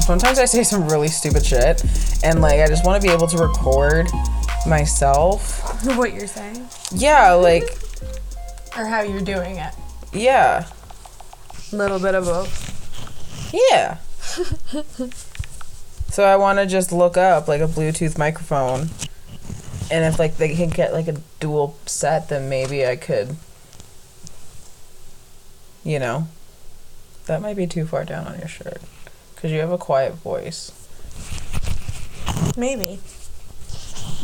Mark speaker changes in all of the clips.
Speaker 1: sometimes I say some really stupid shit, and like I just want to be able to record myself.
Speaker 2: what you're saying
Speaker 1: Yeah, like
Speaker 2: or how you're doing it.
Speaker 1: yeah,
Speaker 2: A little bit of both.
Speaker 1: yeah. so I want to just look up like a Bluetooth microphone, and if like they can get like a dual set, then maybe I could. You know, that might be too far down on your shirt, because you have a quiet voice.
Speaker 2: Maybe.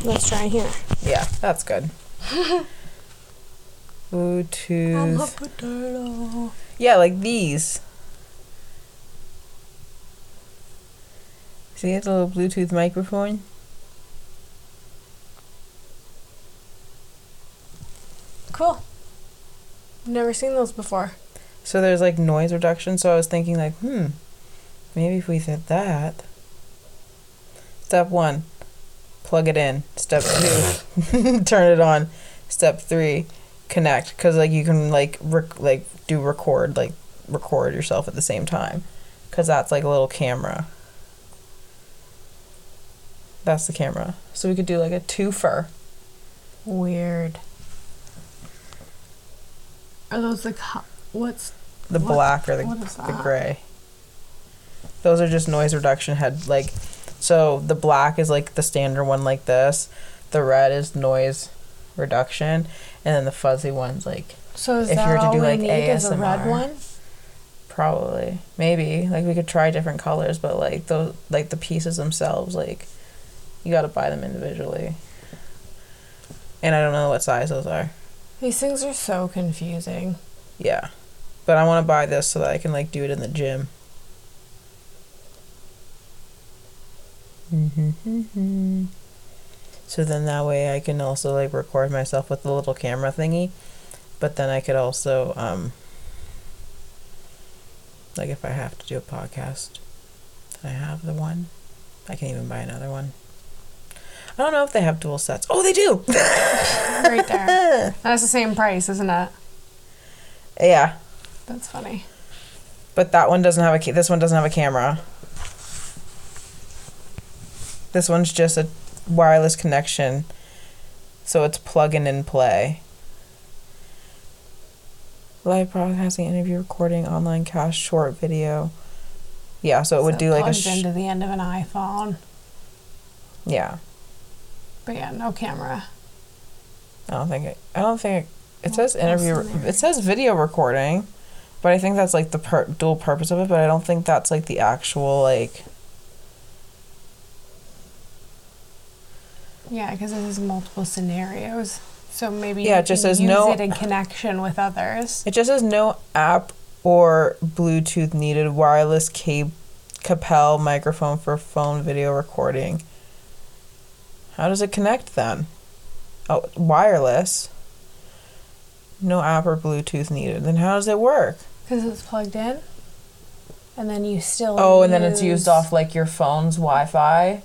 Speaker 2: Let's try here.
Speaker 1: Yeah, that's good. Bluetooth.
Speaker 2: potato.
Speaker 1: Yeah, like these. See, it's a little Bluetooth microphone.
Speaker 2: Cool. Never seen those before.
Speaker 1: So there's like noise reduction. So I was thinking, like, hmm, maybe if we did that. Step one, plug it in. Step two, turn it on. Step three, connect. Cause like you can like rec- like do record like record yourself at the same time. Cause that's like a little camera. That's the camera. So we could do like a twofer.
Speaker 2: Weird. Are those the co- what's
Speaker 1: The
Speaker 2: What-
Speaker 1: black or the the gray. Those are just noise reduction head like so the black is like the standard one like this. The red is noise reduction and then the fuzzy one's like
Speaker 2: so is
Speaker 1: If you
Speaker 2: that
Speaker 1: were to
Speaker 2: all
Speaker 1: do, like,
Speaker 2: need is a red one?
Speaker 1: probably maybe like we could try different colors but like those like the pieces themselves like you got to buy them individually. And I don't know what size those are.
Speaker 2: These things are so confusing.
Speaker 1: Yeah. But I want to buy this so that I can like do it in the gym. So then that way I can also like record myself with the little camera thingy. But then I could also um like if I have to do a podcast, I have the one. I can even buy another one. I don't know if they have dual sets. Oh, they do.
Speaker 2: right there. That's the same price, isn't it?
Speaker 1: yeah.
Speaker 2: That's funny.
Speaker 1: But that one doesn't have a ca- this one doesn't have a camera. This one's just a wireless connection. So it's plug in and play. Live broadcasting, interview recording, online cast, short video. Yeah, so it would
Speaker 2: So
Speaker 1: do like a sh-
Speaker 2: into the end of an iPhone.
Speaker 1: yeah.
Speaker 2: But yeah, no camera.
Speaker 1: I don't think it. I don't think it. It says interview. It says video recording, but I think that's like the per- dual purpose of it. But I don't think that's like the actual like.
Speaker 2: Yeah, because this is multiple scenarios. So maybe
Speaker 1: Yeah,
Speaker 2: you
Speaker 1: it just
Speaker 2: can
Speaker 1: says
Speaker 2: use
Speaker 1: no-
Speaker 2: it in connection with others.
Speaker 1: It just says no app or Bluetooth needed. Wireless cable, lapel microphone for phone video recording. How does it connect then? Oh, wireless. No app or Bluetooth needed. Then how does it work?
Speaker 2: Because it's plugged in. And then you still.
Speaker 1: Oh, and then it's used off like your phone's Wi-Fi.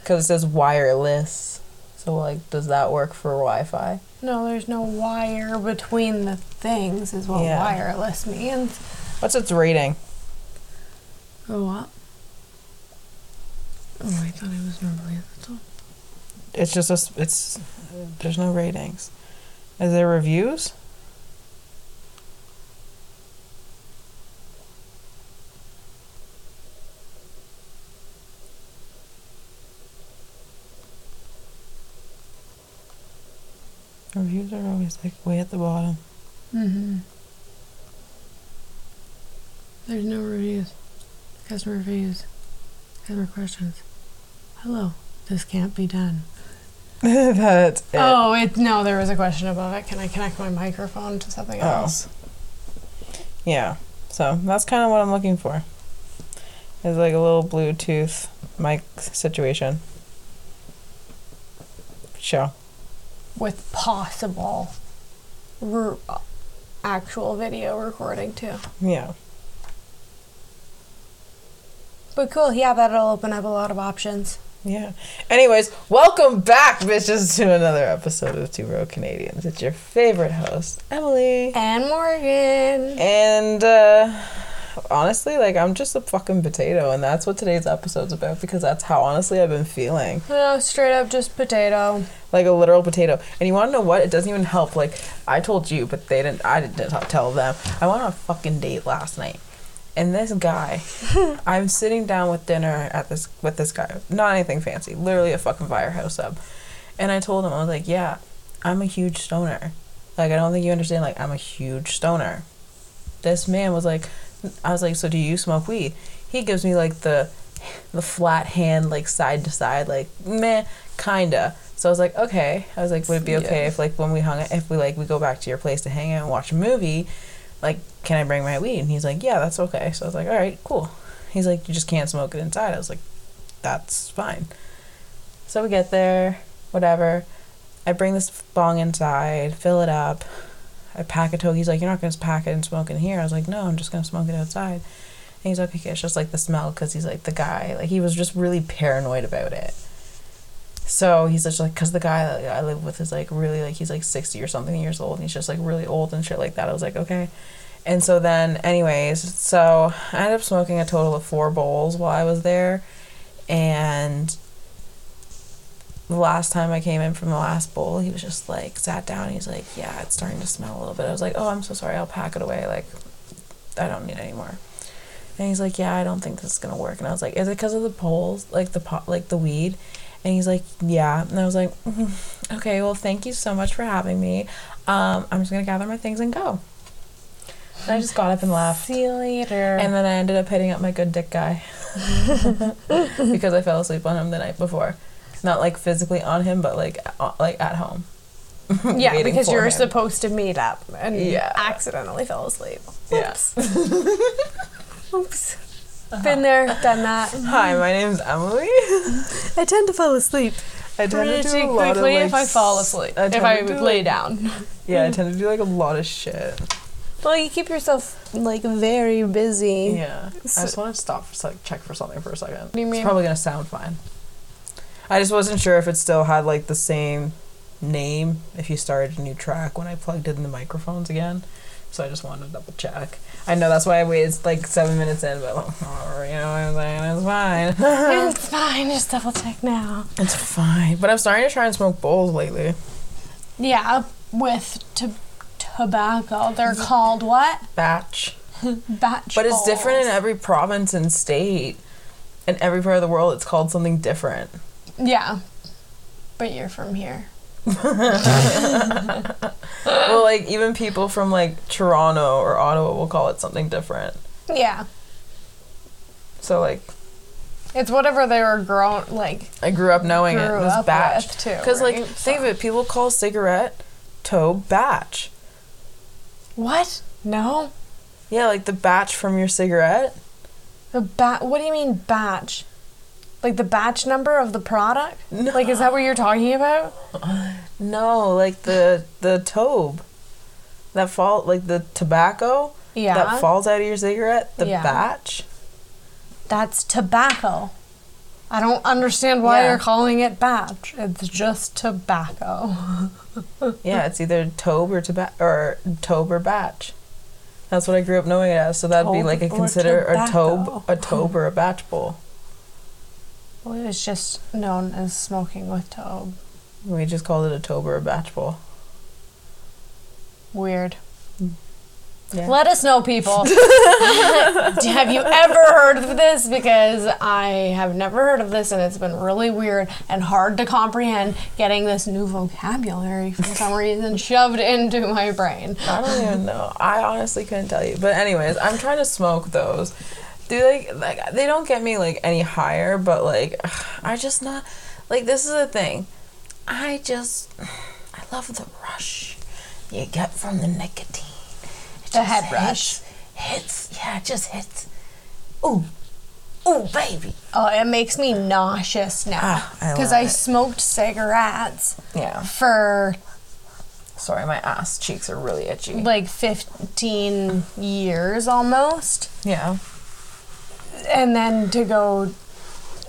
Speaker 1: Because it says wireless. So like, does that work for Wi-Fi?
Speaker 2: No, there's no wire between the things, is what
Speaker 1: Yeah.
Speaker 2: wireless means.
Speaker 1: What's its rating?
Speaker 2: Oh, what? Oh, I thought it was normally at the top.
Speaker 1: It's just a, It's there's no ratings. Is there reviews? Reviews are always like way at the bottom.
Speaker 2: Mm-hmm. There's no reviews. Customer reviews. Customer questions. Hello. This can't be done.
Speaker 1: That's it.
Speaker 2: Oh, it no. There was a question above it. Can I connect my microphone to something
Speaker 1: Oh.
Speaker 2: else?
Speaker 1: Yeah. So that's kind of what I'm looking for. Is like a little Bluetooth mic situation. Show.
Speaker 2: With possible, re- actual video recording too.
Speaker 1: Yeah.
Speaker 2: But cool. Yeah, that'll open up a lot of options.
Speaker 1: Yeah. Anyways, welcome back, bitches, to another episode of Two Row Canadians. It's your favorite host, Emily.
Speaker 2: And Morgan.
Speaker 1: And uh honestly, like I'm just a fucking potato, and that's what today's episode's about because that's how honestly I've been feeling,
Speaker 2: No, straight up just potato.
Speaker 1: like a literal potato. And you want to know what? It doesn't even help. Like I told you, but they didn't. I didn't tell them. I went on a fucking date last night, and this guy, I'm sitting down with dinner at this with this guy. Not anything fancy, literally a fucking firehouse sub. And I told him I was like, yeah, I'm a huge stoner. Like I don't think you understand. Like I'm a huge stoner. This man was like, I was like, so do you smoke weed? He gives me like the, the flat hand, like side to side, like meh, kinda. So I was like, okay. I was like, would it be okay
Speaker 2: Yeah.
Speaker 1: if like when we hung, if we like we go back to your place to hang out and watch a movie, like can I bring my weed? And he's like, yeah, that's okay. So I was like, all right, cool. He's like, you just can't smoke it inside. I was like, that's fine. So we get there, whatever. I bring this bong inside, fill it up. I pack a toke. He's like, you're not gonna pack it and smoke in here. I was like, no, I'm just gonna smoke it outside. And he's like, okay, it's just like the smell because he's like the guy. Like he was just really paranoid about it. So he's just like, because the guy that I live with is like really like he's like sixty or something years old, and he's just like really old and shit like that. I was like, okay. And so then, anyways, so I ended up smoking a total of four bowls while I was there, and the last time I came in from the last bowl, he was just like sat down. He's like, "Yeah, it's starting to smell a little bit." I was like, "Oh, I'm so sorry. I'll pack it away. Like, I don't need any more." And he's like, "Yeah, I don't think this is gonna work." And I was like, "Is it because of the poles, like the pot, like the weed?" And he's like, "Yeah." And I was like, "Mhm. "Okay, well, thank you so much for having me. Um, I'm just gonna gather my things and go." And I just got up and left.
Speaker 2: See you later.
Speaker 1: And then I ended up hitting up my good dick guy because I fell asleep on him the night before. Not like physically on him, but like uh, like at home.
Speaker 2: yeah, because you're
Speaker 1: him.
Speaker 2: supposed to meet up and
Speaker 1: Yeah.
Speaker 2: accidentally fell asleep.
Speaker 1: Yeah.
Speaker 2: Oops. Oops. Been there, done that.
Speaker 1: Hi, my name's Emily.
Speaker 2: I tend to fall asleep
Speaker 1: I tend to
Speaker 2: pretty
Speaker 1: do a lot of
Speaker 2: quickly
Speaker 1: like,
Speaker 2: if I fall asleep.
Speaker 1: I
Speaker 2: if I
Speaker 1: do,
Speaker 2: lay
Speaker 1: like-
Speaker 2: down.
Speaker 1: Yeah, I tend to do like a lot of shit.
Speaker 2: Well, you keep yourself like very busy.
Speaker 1: Yeah, I just want to stop for sec- check for something for a second. What
Speaker 2: do you mean?
Speaker 1: It's probably gonna sound fine. I just wasn't sure if it still had like the same name if you started a new track when I plugged in the microphones again. So I just wanted to double check. I know that's why I waited like seven minutes in, but oh, you know what I'm saying? It's fine.
Speaker 2: it's fine. Just double check now.
Speaker 1: it's fine. But I'm starting to try and smoke bowls lately.
Speaker 2: Yeah, with t- tobacco. They're mm-hmm. called what?
Speaker 1: Batch.
Speaker 2: Batch.
Speaker 1: But it's different in every province and state. In every part of the world, it's called something different.
Speaker 2: Yeah. But you're from here.
Speaker 1: well, like even people from like Toronto or Ottawa will call it something different.
Speaker 2: Yeah.
Speaker 1: So like
Speaker 2: It's whatever they were grown like
Speaker 1: I grew up knowing it.
Speaker 2: grew
Speaker 1: It was
Speaker 2: up
Speaker 1: batch.
Speaker 2: too.
Speaker 1: Because like
Speaker 2: right?
Speaker 1: think of it, people call cigarette tobe batch.
Speaker 2: What? No.
Speaker 1: Yeah, like the batch from your cigarette.
Speaker 2: The bat. What do you mean batch? Like the batch number of the product?
Speaker 1: No.
Speaker 2: Like is that what you're talking about?
Speaker 1: No, like the the tobe. That fall like the tobacco
Speaker 2: Yeah.
Speaker 1: that falls out of your cigarette. The
Speaker 2: Yeah.
Speaker 1: batch.
Speaker 2: That's tobacco. I don't understand why
Speaker 1: Yeah.
Speaker 2: you're calling it batch. It's just tobacco.
Speaker 1: Yeah, it's either tobe or tobacco or tobe or batch. That's what I grew up knowing it as. So that'd be like a consider a tobe, a tobe or a batch bowl.
Speaker 2: Well, it was just known as smoking with tobe.
Speaker 1: We just called it a tobe or a batch bowl.
Speaker 2: Weird.
Speaker 1: Yeah.
Speaker 2: Let us know, people. have you ever heard of this? Because I have never heard of this, and it's been really weird and hard to comprehend getting this new vocabulary for some reason shoved into my brain.
Speaker 1: I don't even know. I honestly couldn't tell you. But anyways, I'm trying to smoke those. Do they like they don't get me like any higher, but like I just not like this is the thing. I just I love the rush you get from the nicotine. It
Speaker 2: The
Speaker 1: just
Speaker 2: head
Speaker 1: hits-
Speaker 2: rush.
Speaker 1: Hits, yeah, it just hits. Ooh, ooh, baby.
Speaker 2: Oh, it makes me nauseous now
Speaker 1: Ah, I
Speaker 2: because I, smoked cigarettes
Speaker 1: Yeah.
Speaker 2: for
Speaker 1: Sorry, my ass cheeks are really itchy.
Speaker 2: like 15 years almost.
Speaker 1: yeah.
Speaker 2: And then to go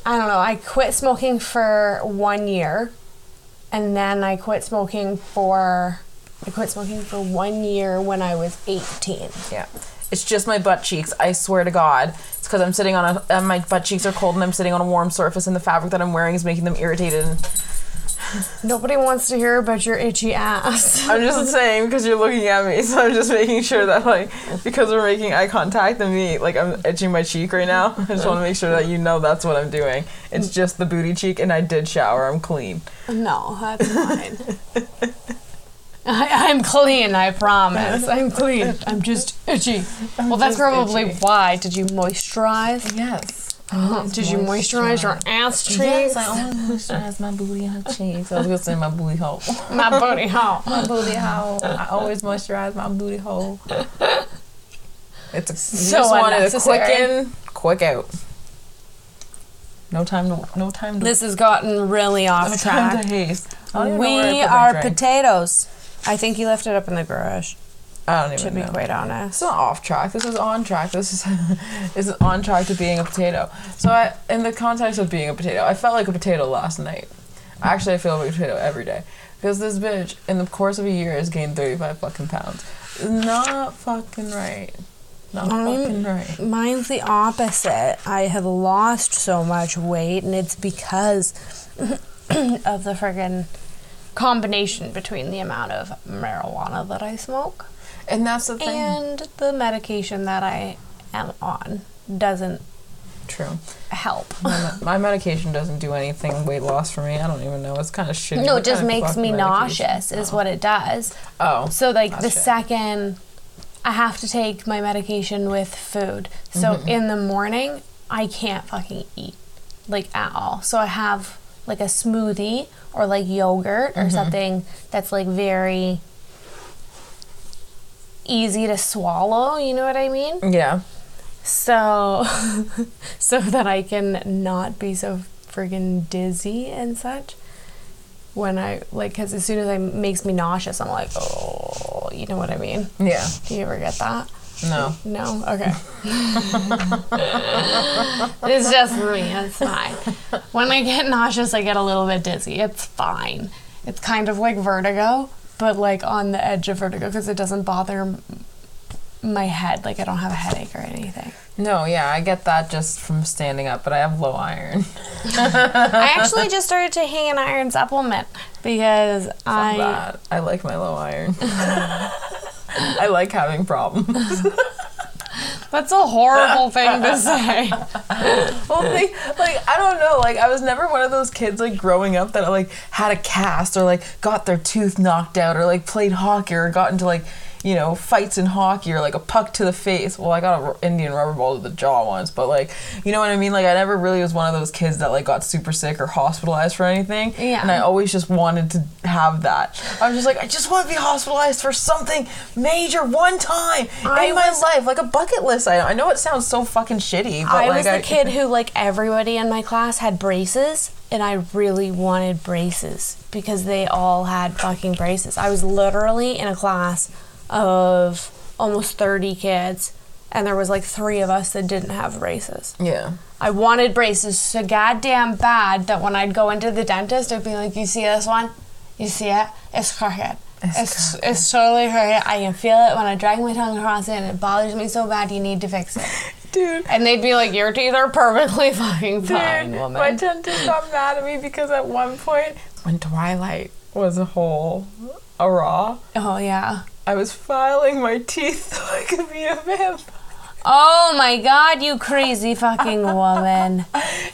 Speaker 2: i don't know i quit smoking for one year and then i quit smoking for i quit smoking for one year when i was 18
Speaker 1: Yeah. It's just my butt cheeks. I swear to God. It's because I'm sitting on a. Uh, my butt cheeks are cold and I'm sitting on a warm surface, and the fabric that I'm wearing is making them irritated. And
Speaker 2: Nobody wants to hear about your itchy ass.
Speaker 1: I'm just saying because you're looking at me, so I'm just making sure that like because we're making eye contact and me like I'm itching my cheek right now. I just want to make sure that you know that's what I'm doing. It's just the booty cheek, and I did shower. I'm clean.
Speaker 2: No, that's fine. I, I'm clean, I promise. I'm clean. I'm just itchy. well, that's probably
Speaker 1: itchy.
Speaker 2: why. Did you moisturize?
Speaker 1: Yes.
Speaker 2: Oh, did you moisturize your ass cheeks?
Speaker 1: Yes, I only moisturize my booty and her cheeks. I was gonna say my booty hole.
Speaker 2: My booty hole.
Speaker 1: my booty hole. I always moisturize my booty hole. It's a,
Speaker 2: So
Speaker 1: just wanted a
Speaker 2: unnecessary.
Speaker 1: quick in, quick out. No time to no time to
Speaker 2: This has gotten really
Speaker 1: no
Speaker 2: off
Speaker 1: time
Speaker 2: track.
Speaker 1: to haste. I don't even know
Speaker 2: We are potatoes. I think you left it up in the garage,
Speaker 1: I don't even to
Speaker 2: be
Speaker 1: know.
Speaker 2: quite honest.
Speaker 1: It's not off track. This is on track. This is is on track to being a potato. So I, in the context of being a potato, I felt like a potato last night. Actually, I feel like a potato every day because this bitch, in the course of a year, has gained thirty five fucking pounds. Not fucking right. Not
Speaker 2: I'm-
Speaker 1: fucking right.
Speaker 2: Mine's the opposite. I have lost so much weight, and it's because of the friggin' combination between the amount of marijuana that I smoke
Speaker 1: And that's the thing.
Speaker 2: and the medication that I am on doesn't
Speaker 1: True.
Speaker 2: help.
Speaker 1: My, my medication doesn't do anything weight loss for me. I don't even know. It's kind of shitty.
Speaker 2: No,
Speaker 1: What
Speaker 2: it just makes me nauseous, is
Speaker 1: Oh.
Speaker 2: what it does.
Speaker 1: Oh.
Speaker 2: So, like, the
Speaker 1: Gotcha.
Speaker 2: second I have to take my medication with food. So,
Speaker 1: Mm-hmm.
Speaker 2: in the morning, I can't fucking eat, like, at all. So, I have like a smoothie or like yogurt
Speaker 1: Mm-hmm.
Speaker 2: or something that's like very easy to swallow. You know what I mean?
Speaker 1: Yeah.
Speaker 2: So, so that I can not be so friggin' dizzy and such. When I like, because as soon as it makes me nauseous, I'm like, oh, you know what I mean?
Speaker 1: Yeah.
Speaker 2: Do you ever get that?
Speaker 1: No.
Speaker 2: No? Okay. it's just me. It's fine. When I get nauseous, I get a little bit dizzy. It's fine. It's kind of like vertigo, but like on the edge of vertigo because it doesn't bother my head. Like I don't have a headache or anything.
Speaker 1: No, yeah, I get that just from standing up, but I have low iron.
Speaker 2: I actually just started to hang an iron supplement because
Speaker 1: Fuck
Speaker 2: I.
Speaker 1: that. I like my low iron. I like having problems.
Speaker 2: That's a horrible thing to say.
Speaker 1: well, like, like I don't know. Like I was never one of those kids like growing up that like had a cast or like got their tooth knocked out or like played hockey or got into like you know fights in hockey or like a puck to the face. Well, I got an Indian rubber ball to the jaw once, but like you know what I mean. Like I never really was one of those kids that like got super sick or hospitalized for anything.
Speaker 2: Yeah.
Speaker 1: And I always just wanted to have that. I was just like, I just want to be hospitalized for something major one time
Speaker 2: I
Speaker 1: in my life, like a bucket list item. I know it sounds so fucking shitty, but
Speaker 2: I
Speaker 1: like
Speaker 2: was the kid who, like everybody in my class, had braces, and I really wanted braces because they all had fucking braces. I was literally in a class of almost 30 kids, and there was like three of us that didn't have braces.
Speaker 1: Yeah.
Speaker 2: I wanted braces so goddamn bad that when I'd go into the dentist, I'd be like, "You see this one? You see it? It's crooked. It's it's, totally crooked. I can feel it when I drag my tongue across it, and it bothers me so bad. You need to fix it."
Speaker 1: Dude.
Speaker 2: And they'd be like, "Your teeth are perfectly fucking
Speaker 1: Dude,
Speaker 2: fine, woman."
Speaker 1: my dentist got mad at me because at one point, when Twilight was a whole, a raw,
Speaker 2: oh yeah.
Speaker 1: I was filing my teeth so I could be a vampire.
Speaker 2: Oh my god, you crazy fucking woman.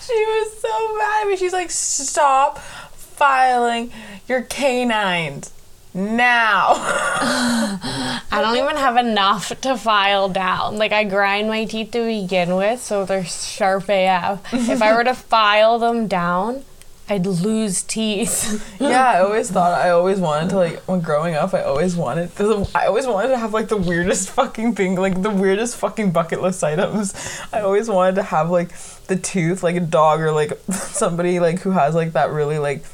Speaker 1: She was so mad at me. She's like, stop filing your canines now.
Speaker 2: I don't even have enough to file down. Like I grind my teeth to begin with, so they're sharp AF. if I were to file them down, I'd lose teeth.
Speaker 1: yeah, I always thought I always wanted to like when growing up. I always wanted I always wanted to have like the weirdest fucking thing, like the weirdest fucking bucket list items. I always wanted to have like the tooth, like a dog or like somebody like who has like that really like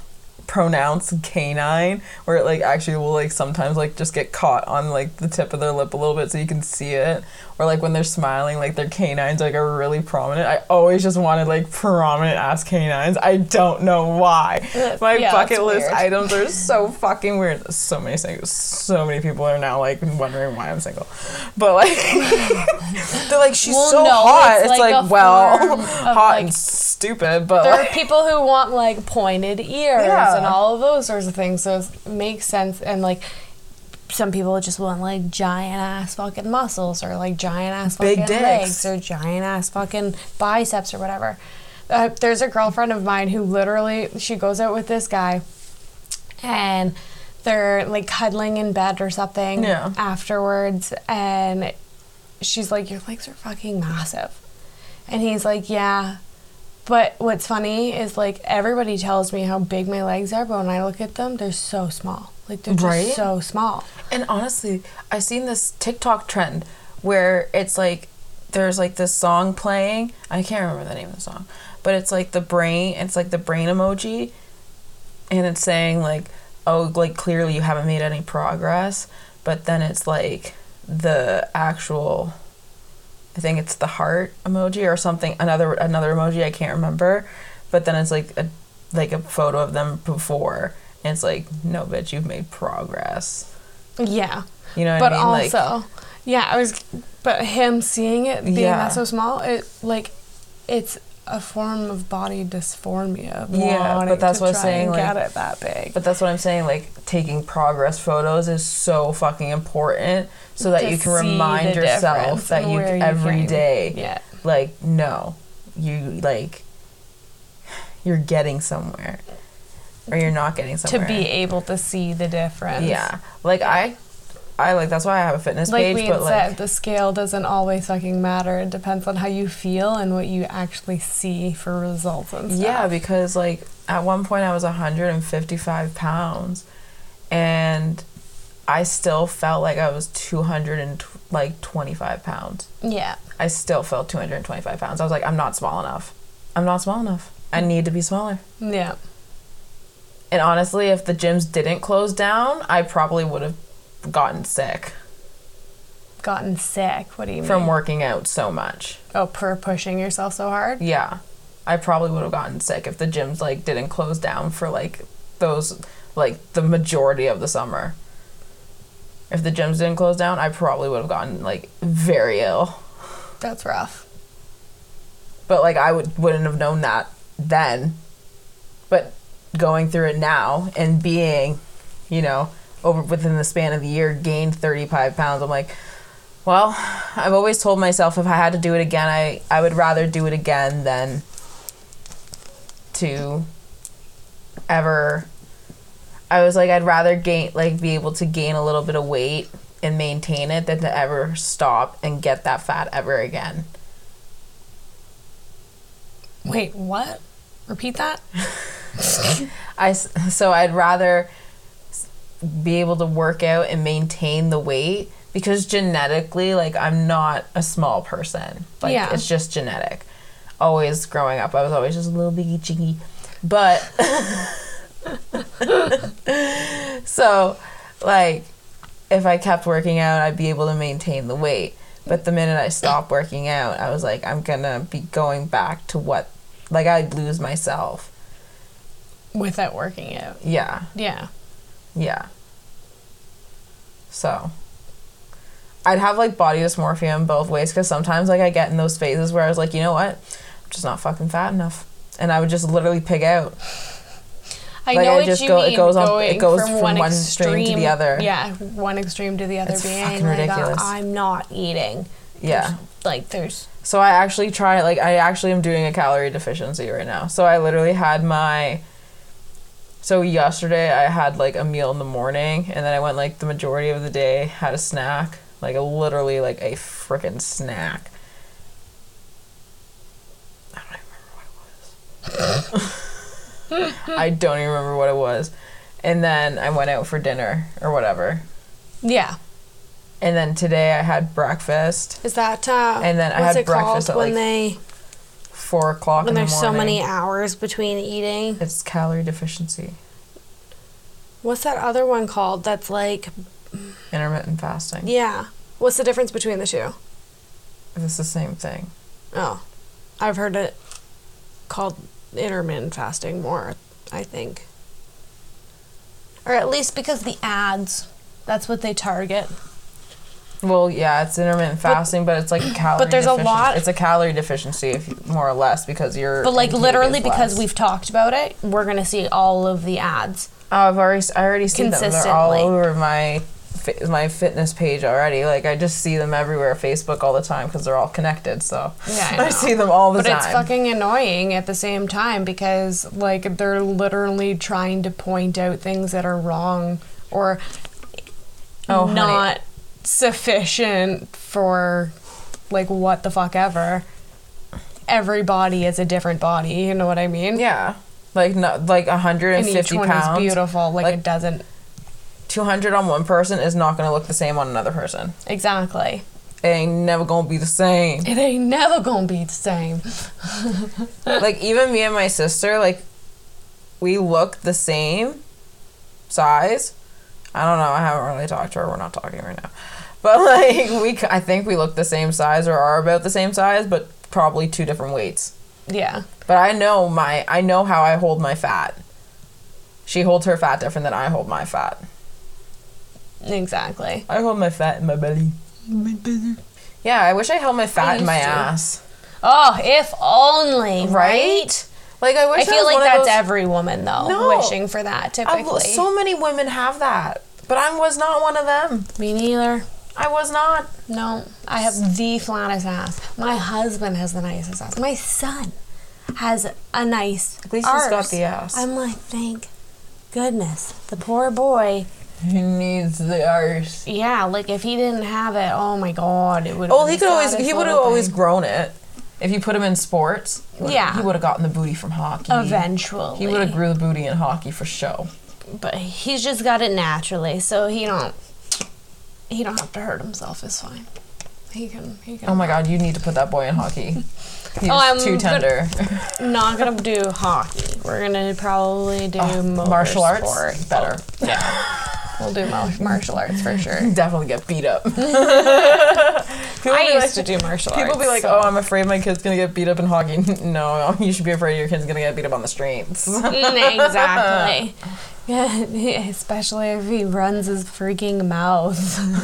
Speaker 1: pronounce canine where it like actually will like sometimes like just get caught on like the tip of their lip a little bit so you can see it or like when they're smiling like their canines like are really prominent i always just wanted like prominent ass canines i don't know why my
Speaker 2: Yeah,
Speaker 1: bucket list
Speaker 2: weird.
Speaker 1: items are so fucking weird so many things so many people are now like wondering why i'm single but like they're like she's
Speaker 2: Well,
Speaker 1: so
Speaker 2: no,
Speaker 1: hot
Speaker 2: it's
Speaker 1: it's,
Speaker 2: like
Speaker 1: like, well hot
Speaker 2: like-
Speaker 1: and stupid but
Speaker 2: There are people who want like pointed ears
Speaker 1: Yeah.
Speaker 2: and all of those sorts of things, so it makes sense. And like some people just want like giant ass fucking muscles or like giant ass fucking legs or giant ass fucking biceps or whatever. Uh, there's a girlfriend of mine who literally she goes out with this guy and they're like cuddling in bed or something
Speaker 1: Yeah.
Speaker 2: afterwards and she's like your legs are fucking massive and he's like yeah but what's funny is like everybody tells me how big my legs are, but when I look at them, they're so small. Like they're just
Speaker 1: Right?
Speaker 2: so small.
Speaker 1: And honestly, I've seen this TikTok trend where it's like there's like this song playing. I can't remember the name of the song, but it's like the brain. It's like the brain emoji, and it's saying like, "Oh, like clearly you haven't made any progress." But then it's like the actual. I think it's the heart emoji or something. Another another emoji I can't remember, but then it's like a like a photo of them before, and it's like, no, bitch, you've made progress.
Speaker 2: Yeah.
Speaker 1: You know what
Speaker 2: but
Speaker 1: I mean? Like,
Speaker 2: also, yeah, I was, but him seeing it being
Speaker 1: Yeah.
Speaker 2: that so small, it like, it's a form of body dysphoria.
Speaker 1: Yeah, but that's what I'm saying, like-
Speaker 2: get it that big.
Speaker 1: but that's what I'm saying. Like taking progress photos is so fucking important, so that
Speaker 2: To
Speaker 1: you can remind yourself that you
Speaker 2: you
Speaker 1: every day,
Speaker 2: Yeah.
Speaker 1: like no, you like you're getting somewhere, or you're not getting
Speaker 2: something.
Speaker 1: To
Speaker 2: be able to see the difference.
Speaker 1: yeah, like I, I like that's why I have a fitness
Speaker 2: Like
Speaker 1: page,
Speaker 2: we
Speaker 1: but
Speaker 2: had said,
Speaker 1: like
Speaker 2: the scale doesn't always fucking matter. It depends on how you feel and what you actually see for results and stuff.
Speaker 1: Yeah, because like at one point I was 155 pounds, and I still felt like I was 200 and tw- like 25 pounds.
Speaker 2: Yeah.
Speaker 1: I still felt 225 pounds. I was like, I'm not small enough. I'm not small enough. I mm. need to be smaller.
Speaker 2: Yeah.
Speaker 1: And honestly, if the gyms didn't close down, I probably would have gotten sick
Speaker 2: Gotten sick. What do you mean?
Speaker 1: from working out so much.
Speaker 2: Oh, per pushing yourself so hard?
Speaker 1: Yeah. I probably would have gotten sick if the gyms like didn't close down for like those like the majority of the summer. If the gyms didn't close down, I probably would have gotten like very ill.
Speaker 2: That's rough.
Speaker 1: But like I would wouldn't have known that then. But going through it now and being, you know, over within the span of the year gained 35 pounds, I'm like, well, I've always told myself if I had to do it again, I I would rather do it again than to ever I was like I'd rather gain like be able to gain a little bit of weight and maintain it than to ever stop and get that fat ever again.
Speaker 2: Wait, what? Repeat that?
Speaker 1: I so I'd rather be able to work out and maintain the weight because genetically, like I'm not a small person. Like
Speaker 2: Yeah.
Speaker 1: it's just genetic. Always growing up, I was always just a little biggie chiggy, but so like if I kept working out, I'd be able to maintain the weight. But the minute I stopped working out, I was like, I'm gonna be going back to what, like I'd lose myself.
Speaker 2: Without working out.
Speaker 1: Yeah.
Speaker 2: Yeah.
Speaker 1: Yeah. So I'd have like body dysmorphia in both ways because sometimes like I get in those phases where I was like, you know what, I'm just not fucking fat enough, and I would just literally pig out.
Speaker 2: I
Speaker 1: Like,
Speaker 2: know
Speaker 1: I
Speaker 2: what
Speaker 1: just
Speaker 2: you
Speaker 1: go- it
Speaker 2: mean.
Speaker 1: goes on- it goes
Speaker 2: from,
Speaker 1: from
Speaker 2: one,
Speaker 1: one
Speaker 2: extreme,
Speaker 1: extreme to the other.
Speaker 2: Yeah, one extreme to the other
Speaker 1: It's
Speaker 2: being
Speaker 1: fucking
Speaker 2: like, uh,
Speaker 1: ridiculous.
Speaker 2: I'm not eating.
Speaker 1: Yeah.
Speaker 2: There's- like there's
Speaker 1: So I actually try like I actually am doing a calorie deficiency right now. So I literally had my so yesterday I had like a meal in the morning and then I went like the majority of the day had a snack, like a literally like a freaking snack. I don't even remember what it was. I don't even remember what it was. And then I went out for dinner or whatever.
Speaker 2: yeah.
Speaker 1: And then today I had breakfast,
Speaker 2: Is that uh
Speaker 1: And then I had breakfast at,
Speaker 2: when
Speaker 1: like,
Speaker 2: they
Speaker 1: four o'clock
Speaker 2: when
Speaker 1: in the
Speaker 2: there's
Speaker 1: morning.
Speaker 2: so many hours between eating?
Speaker 1: It's calorie deficiency.
Speaker 2: What's that other one called? That's like
Speaker 1: Intermittent fasting.
Speaker 2: yeah. What's the difference between the two?
Speaker 1: It's the same thing.
Speaker 2: Oh, I've heard it called intermittent fasting more. I think, or at least because the ads. That's what they target.
Speaker 1: Well, yeah, it's intermittent fasting, but, it's like a calorie.
Speaker 2: But there's a lot-
Speaker 1: It's a calorie deficiency, if you, more or less, because you're.
Speaker 2: But like literally because
Speaker 1: less.
Speaker 2: we've talked about it, we're gonna see all of the ads.
Speaker 1: Oh, I've already, I already see them. They're all over my, my fitness page already. Like I just see them everywhere, Facebook all the time because they're all connected. So
Speaker 2: Yeah, I
Speaker 1: I, see them all the
Speaker 2: But
Speaker 1: time.
Speaker 2: But it's fucking annoying at the same time because like they're literally trying to point out things that are wrong or
Speaker 1: Oh, honey.
Speaker 2: Sufficient for like what the fuck ever. Every body is a different body, you know what I mean?
Speaker 1: yeah, like not like
Speaker 2: And
Speaker 1: 150
Speaker 2: each one
Speaker 1: pounds.
Speaker 2: is beautiful. Like,
Speaker 1: Like-
Speaker 2: it doesn't
Speaker 1: 200 on one person is not gonna look the same on another person.
Speaker 2: exactly.
Speaker 1: It ain't never gonna be the same.
Speaker 2: It ain't never gonna be the same.
Speaker 1: like even me and my sister, like we look the same size. I don't know. I haven't really talked to her. We're not talking right now. But like we, c- I think we look the same size or are about the same size, but probably two different weights.
Speaker 2: Yeah.
Speaker 1: But I know my, I know how I hold my fat. She holds her fat different than I hold my fat.
Speaker 2: Exactly.
Speaker 1: I hold my fat in my belly. Yeah, I wish I held my fat in my
Speaker 2: to.
Speaker 1: ass.
Speaker 2: Oh, if only, right?
Speaker 1: Right? Like I wish
Speaker 2: I feel
Speaker 1: was
Speaker 2: like
Speaker 1: one
Speaker 2: that's
Speaker 1: those-
Speaker 2: every woman though,
Speaker 1: No.
Speaker 2: wishing for that
Speaker 1: I-
Speaker 2: typically.
Speaker 1: so many women have that, but I was not one of them.
Speaker 2: Me neither.
Speaker 1: I was not.
Speaker 2: No, I have the flattest ass. My husband has the nicest ass. My son has a nice.
Speaker 1: At least he's got the ass.
Speaker 2: I'm like, thank goodness. The poor boy.
Speaker 1: He needs the arse.
Speaker 2: Yeah, like if he didn't have it, oh my god, it would.
Speaker 1: Oh, he could always. He would have always grown it if you put him in sports.
Speaker 2: Yeah.
Speaker 1: he would have gotten the booty from hockey.
Speaker 2: eventually.
Speaker 1: he would have grew the booty in hockey for show.
Speaker 2: but he's just got it naturally, so he don't. He don't have to hurt himself. It's fine. He can. He can.
Speaker 1: Oh my god, you need to put that boy in hockey. He's
Speaker 2: Oh, I'm
Speaker 1: too
Speaker 2: gonna-
Speaker 1: tender.
Speaker 2: not gonna do hockey. We're gonna probably do
Speaker 1: Oh, martial arts better.
Speaker 2: Yeah, we'll do martial arts for sure.
Speaker 1: Definitely get beat up. People
Speaker 2: I used
Speaker 1: like-
Speaker 2: to do martial arts.
Speaker 1: People be like,
Speaker 2: so-
Speaker 1: "Oh, I'm afraid my kid's gonna get beat up in hockey." no, you should be afraid your kid's gonna get beat up on the streets.
Speaker 2: Mm, exactly. Yeah, especially if he runs his freaking mouth.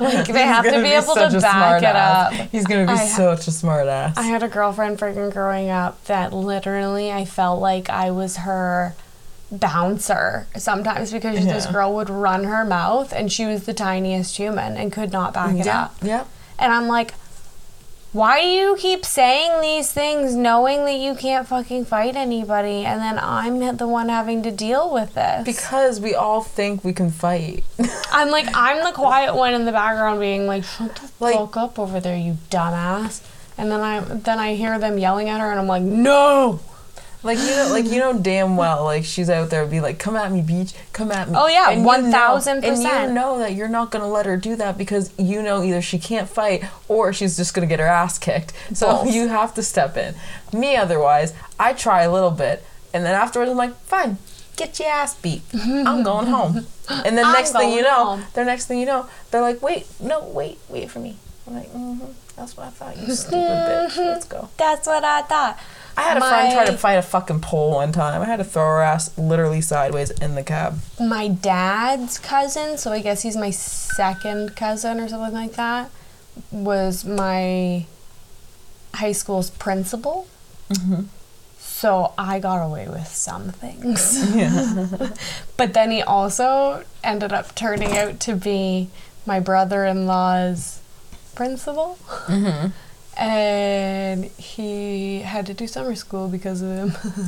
Speaker 2: like they have to
Speaker 1: gonna
Speaker 2: be able to back it
Speaker 1: ass.
Speaker 2: up.
Speaker 1: He's gonna be
Speaker 2: I-
Speaker 1: such a smart ass.
Speaker 2: I had a girlfriend freaking growing up that literally I felt like I was her bouncer sometimes because this girl would run her mouth and she was the tiniest human and could not back it
Speaker 1: yeah,
Speaker 2: up.
Speaker 1: yeah.
Speaker 2: And I'm like, why do you keep saying these things knowing that you can't fucking fight anybody and then I'm the one having to deal with this?
Speaker 1: Because we all think we can fight.
Speaker 2: I'm like, I'm the quiet one in the background being like, shut the
Speaker 1: Like-
Speaker 2: fuck up over there, you dumbass. And then I then I hear them yelling at her and I'm like, no.
Speaker 1: Like you know, like you know damn well, like she's out there be like, "Come at me, beach, come at me."
Speaker 2: Oh, yeah,
Speaker 1: And you
Speaker 2: 1000%.
Speaker 1: know- And you know that you're not gonna let her do that because you know either she can't fight or she's just gonna get her ass kicked. So
Speaker 2: Both.
Speaker 1: you have to step in. Me, otherwise, I try a little bit, and then afterwards, I'm like, "Fine, get your ass beat. I'm going home." And then
Speaker 2: I'm
Speaker 1: next thing you know,
Speaker 2: home.
Speaker 1: the next thing you know, they're like, "Wait, no, wait, wait for me." I'm like, mm-hmm, "That's what I thought, you stupid bitch. Let's go."
Speaker 2: That's what I thought.
Speaker 1: I had a friend try to fight a fucking pole one time. I had to throw her ass literally sideways in the cab.
Speaker 2: My dad's cousin, so I guess he's my second cousin or something like that, was my high school's principal.
Speaker 1: Mm-hmm.
Speaker 2: So I got away with some things. but then he also ended up turning out to be my brother in law's principal.
Speaker 1: Mm-hmm.
Speaker 2: And he had to do summer school because of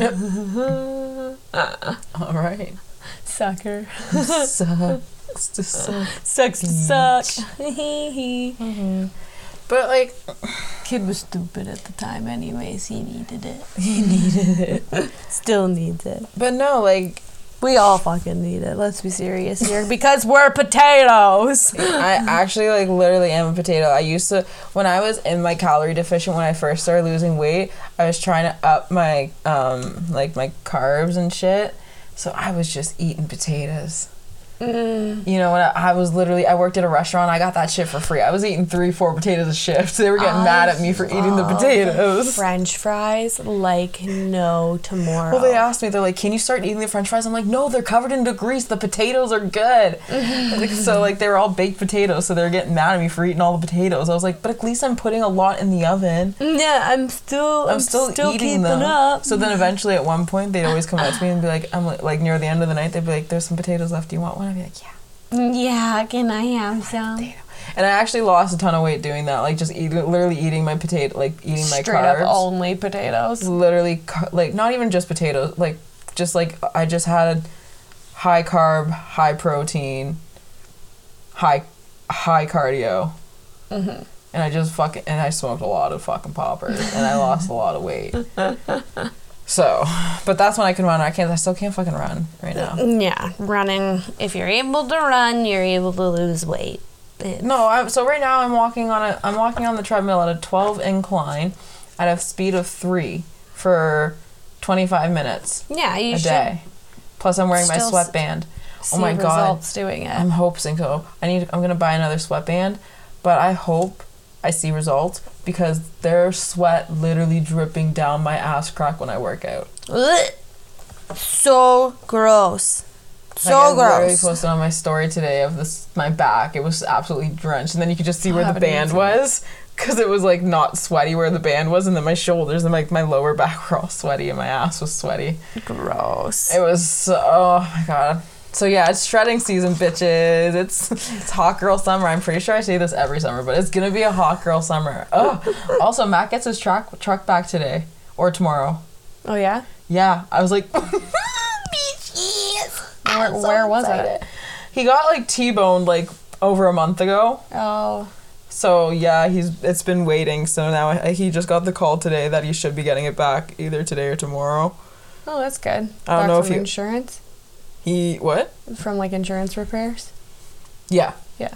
Speaker 2: him. Ah.
Speaker 1: All right.
Speaker 2: Sucker.
Speaker 1: Sucks to suck.
Speaker 2: Sucks to suck. Mm-hmm.
Speaker 1: But like,
Speaker 2: Kid was stupid at the time, anyways. He needed it.
Speaker 1: he needed it.
Speaker 2: Still needs it.
Speaker 1: But no, like,
Speaker 2: We all fucking need it. Let's be serious here because we're potatoes.
Speaker 1: I actually like literally am a potato. I used to when I was in my calorie deficient when I first started losing weight, I was trying to up my um like my carbs and shit. So I was just eating potatoes.
Speaker 2: Mm.
Speaker 1: You know, when I, I was literally, I worked at a restaurant. I got that shit for free. I was eating three, four potatoes a shift. They were getting
Speaker 2: I
Speaker 1: mad at me for eating the potatoes.
Speaker 2: French fries like no tomorrow.
Speaker 1: Well, they asked me, they're like, "Can you start eating the French fries?" I'm like, "No, they're covered in grease. The potatoes are good." Like, so, like, they were all baked potatoes, so they're getting mad at me for eating all the potatoes. I was like, "But at least I'm putting a lot in the oven.
Speaker 2: yeah, I'm still.
Speaker 1: I'm still, eating them."
Speaker 2: up.
Speaker 1: So then, eventually, at one point, they'd always come up to me and be like, "I'm like, like near the end of the night, they'd be like, "There's some potatoes left. Do you want one?" I'd be like, "Yeah."
Speaker 2: Yeah, can I have some?
Speaker 1: And I actually lost a ton of weight doing that, like just eating, literally eating my potato, like eating my
Speaker 2: Straight
Speaker 1: carbs.
Speaker 2: up only potatoes.
Speaker 1: literally like not even just potatoes like just like i just had high carb high protein high high cardio
Speaker 2: Mm-hmm.
Speaker 1: and i just fucking and i smoked a lot of fucking poppers and i lost a lot of weight so but that's when i can run i can't i still can't fucking run right now mm,
Speaker 2: Yeah, running. If you're able to run, you're able to lose weight. It-
Speaker 1: no I'm, so right now i'm walking on a i'm walking on the treadmill at a 12 incline at a speed of 3 for 25 minutes
Speaker 2: yeah, you
Speaker 1: a
Speaker 2: should
Speaker 1: day. Plus, I'm wearing my sweatband. Oh my god,
Speaker 2: results doing it.
Speaker 1: I'm hoping so. I need. I'm gonna buy another sweatband, but I hope I see results because there's sweat literally dripping down my ass crack when I work out.
Speaker 2: Ugh. So gross. So
Speaker 1: like I literally
Speaker 2: gross.
Speaker 1: posted on my story today of this my back. It was absolutely drenched, and then you could just see where the band was because it was like not sweaty where the band was, and then my shoulders and like my lower back were all sweaty, and my ass was sweaty.
Speaker 2: Gross.
Speaker 1: It was so, oh my god. So yeah, it's shredding season, bitches. It's it's hot girl summer. I'm pretty sure I say this every summer, but it's gonna be a hot girl summer. Oh, also Matt gets his truck truck back today or tomorrow.
Speaker 2: Oh yeah.
Speaker 1: Yeah, I was like,
Speaker 2: Where, where was it?
Speaker 1: He got like T-boned like over a month ago.
Speaker 2: Oh.
Speaker 1: So yeah, he's it's been waiting. So now I, he just got the call today that he should be getting it back either today or tomorrow.
Speaker 2: Oh, that's good.
Speaker 1: I don't
Speaker 2: Back
Speaker 1: know if you-
Speaker 2: insurance
Speaker 1: He what?
Speaker 2: from like insurance repairs.
Speaker 1: Yeah.
Speaker 2: Yeah.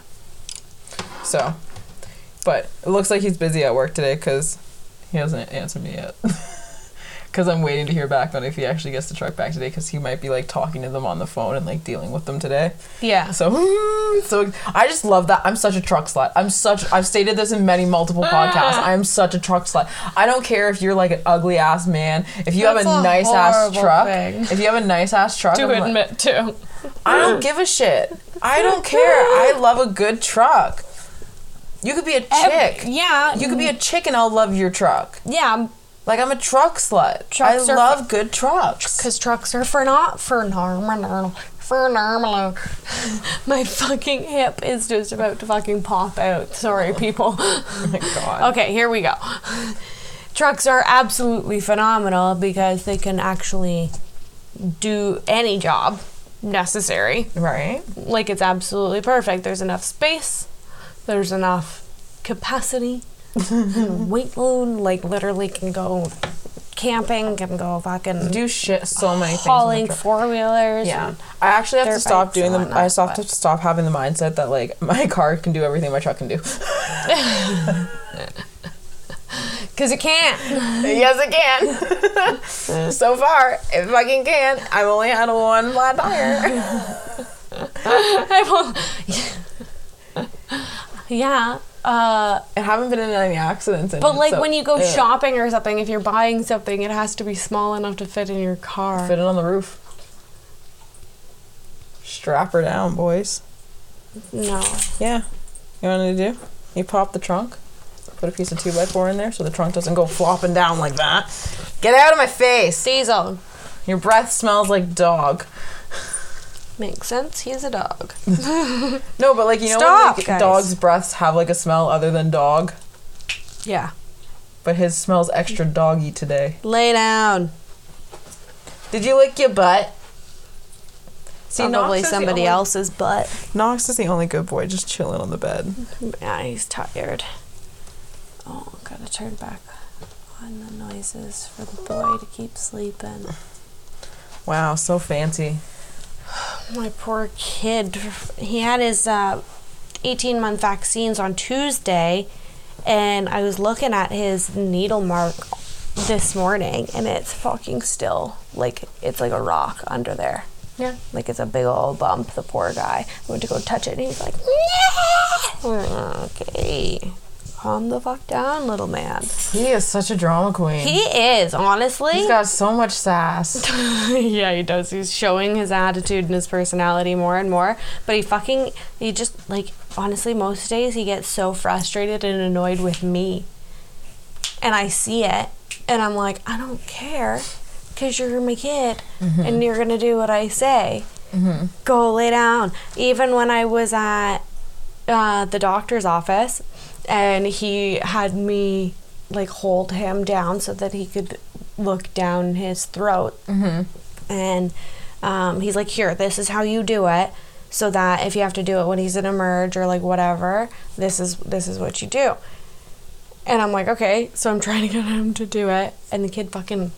Speaker 1: So, but it looks like he's busy at work today because he hasn't answered me yet. Because I'm waiting to hear back on if he actually gets the truck back today. Because he might be like talking to them on the phone and like dealing with them today.
Speaker 2: Yeah.
Speaker 1: So, so I just love that. I'm such a truck slut. I'm such. I've stated this in many multiple ah. podcasts. I'm such a truck slut. I don't care if you're like an ugly ass man. If you
Speaker 2: That's
Speaker 1: have a
Speaker 2: a
Speaker 1: nice ass truck.
Speaker 2: thing.
Speaker 1: If you have a nice ass truck.
Speaker 2: to
Speaker 1: I'm like-
Speaker 2: admit to.
Speaker 1: I don't give a shit. I don't care. I love a good truck. You could be a chick.
Speaker 2: Yeah.
Speaker 1: You could be a chick and I'll love your truck.
Speaker 2: Yeah,
Speaker 1: Like I'm a truck slut.
Speaker 2: Trucks
Speaker 1: I love good trucks.
Speaker 2: because trucks are for not for normal. For normal. My fucking hip is just about to fucking pop out. Sorry, oh. people.
Speaker 1: Oh my god.
Speaker 2: Okay, here we go. Trucks are absolutely phenomenal because they can actually do any job necessary.
Speaker 1: Right?
Speaker 2: Like it's absolutely perfect. There's enough space. There's enough capacity. weight load, like literally can go camping, can go fucking
Speaker 1: Do shit so many things.
Speaker 2: hauling four wheelers.
Speaker 1: Yeah. I actually have to stop doing them. I have to stop having the mindset that like my car can do everything my truck can do.
Speaker 2: Because it can't.
Speaker 1: yes, it can. so far, it fucking can. I've only had one flat tire.
Speaker 2: I won't- yeah. Uh,
Speaker 1: I haven't been in any accidents. in
Speaker 2: but
Speaker 1: it,
Speaker 2: like
Speaker 1: so-
Speaker 2: when you go shopping or something, if you're buying something, it has to be small enough to fit in your car.
Speaker 1: Fit it on the roof. Strap her down, boys.
Speaker 2: No.
Speaker 1: Yeah. You know what to do? You pop the trunk, put a piece of 2x4 in there so the trunk doesn't go flopping down like that. Get out of my face!
Speaker 2: Diesel.
Speaker 1: Your breath smells like dog.
Speaker 2: Makes sense. He's a dog.
Speaker 1: No, but like, you know
Speaker 2: Stop,
Speaker 1: when like,
Speaker 2: guys.
Speaker 1: dogs' breaths have like a smell other than dog?
Speaker 2: Yeah.
Speaker 1: But his smells extra doggy today.
Speaker 2: Lay down.
Speaker 1: Did you lick your butt? See, uh,
Speaker 2: Probably
Speaker 1: Knox
Speaker 2: somebody
Speaker 1: only-
Speaker 2: else's butt.
Speaker 1: Knox is the only good boy, just chilling on the bed.
Speaker 2: Yeah, he's tired. Oh, gotta turn back on the noises for the boy to keep sleeping.
Speaker 1: Wow, so fancy.
Speaker 2: My poor kid. He had his uh, 18 month vaccines on Tuesday, and I was looking at his needle mark this morning, and it's fucking still like it's like a rock under there.
Speaker 1: Yeah.
Speaker 2: Like it's a big old bump. The poor guy I went to go touch it, and he's like, "Nah." "Okay, calm the fuck down, little man."
Speaker 1: He is such a drama queen.
Speaker 2: He is honestly.
Speaker 1: He's got so much sass.
Speaker 2: yeah, he does. He's showing his attitude and his personality more and more. But he fucking, he just, like, honestly, most days he gets so frustrated and annoyed with me. And I see it. And I'm like, I don't care. Because you're my kid. And you're going to do what I say. Go lay down. Even when I was at uh, the doctor's office and he had me like hold him down so that he could look down his throat. And um, he's like here this is how you do it so that if you have to do it when he's in a merge or like whatever this is this is what you do. And i'm like okay. So i'm trying to get him to do it. And the kid fucking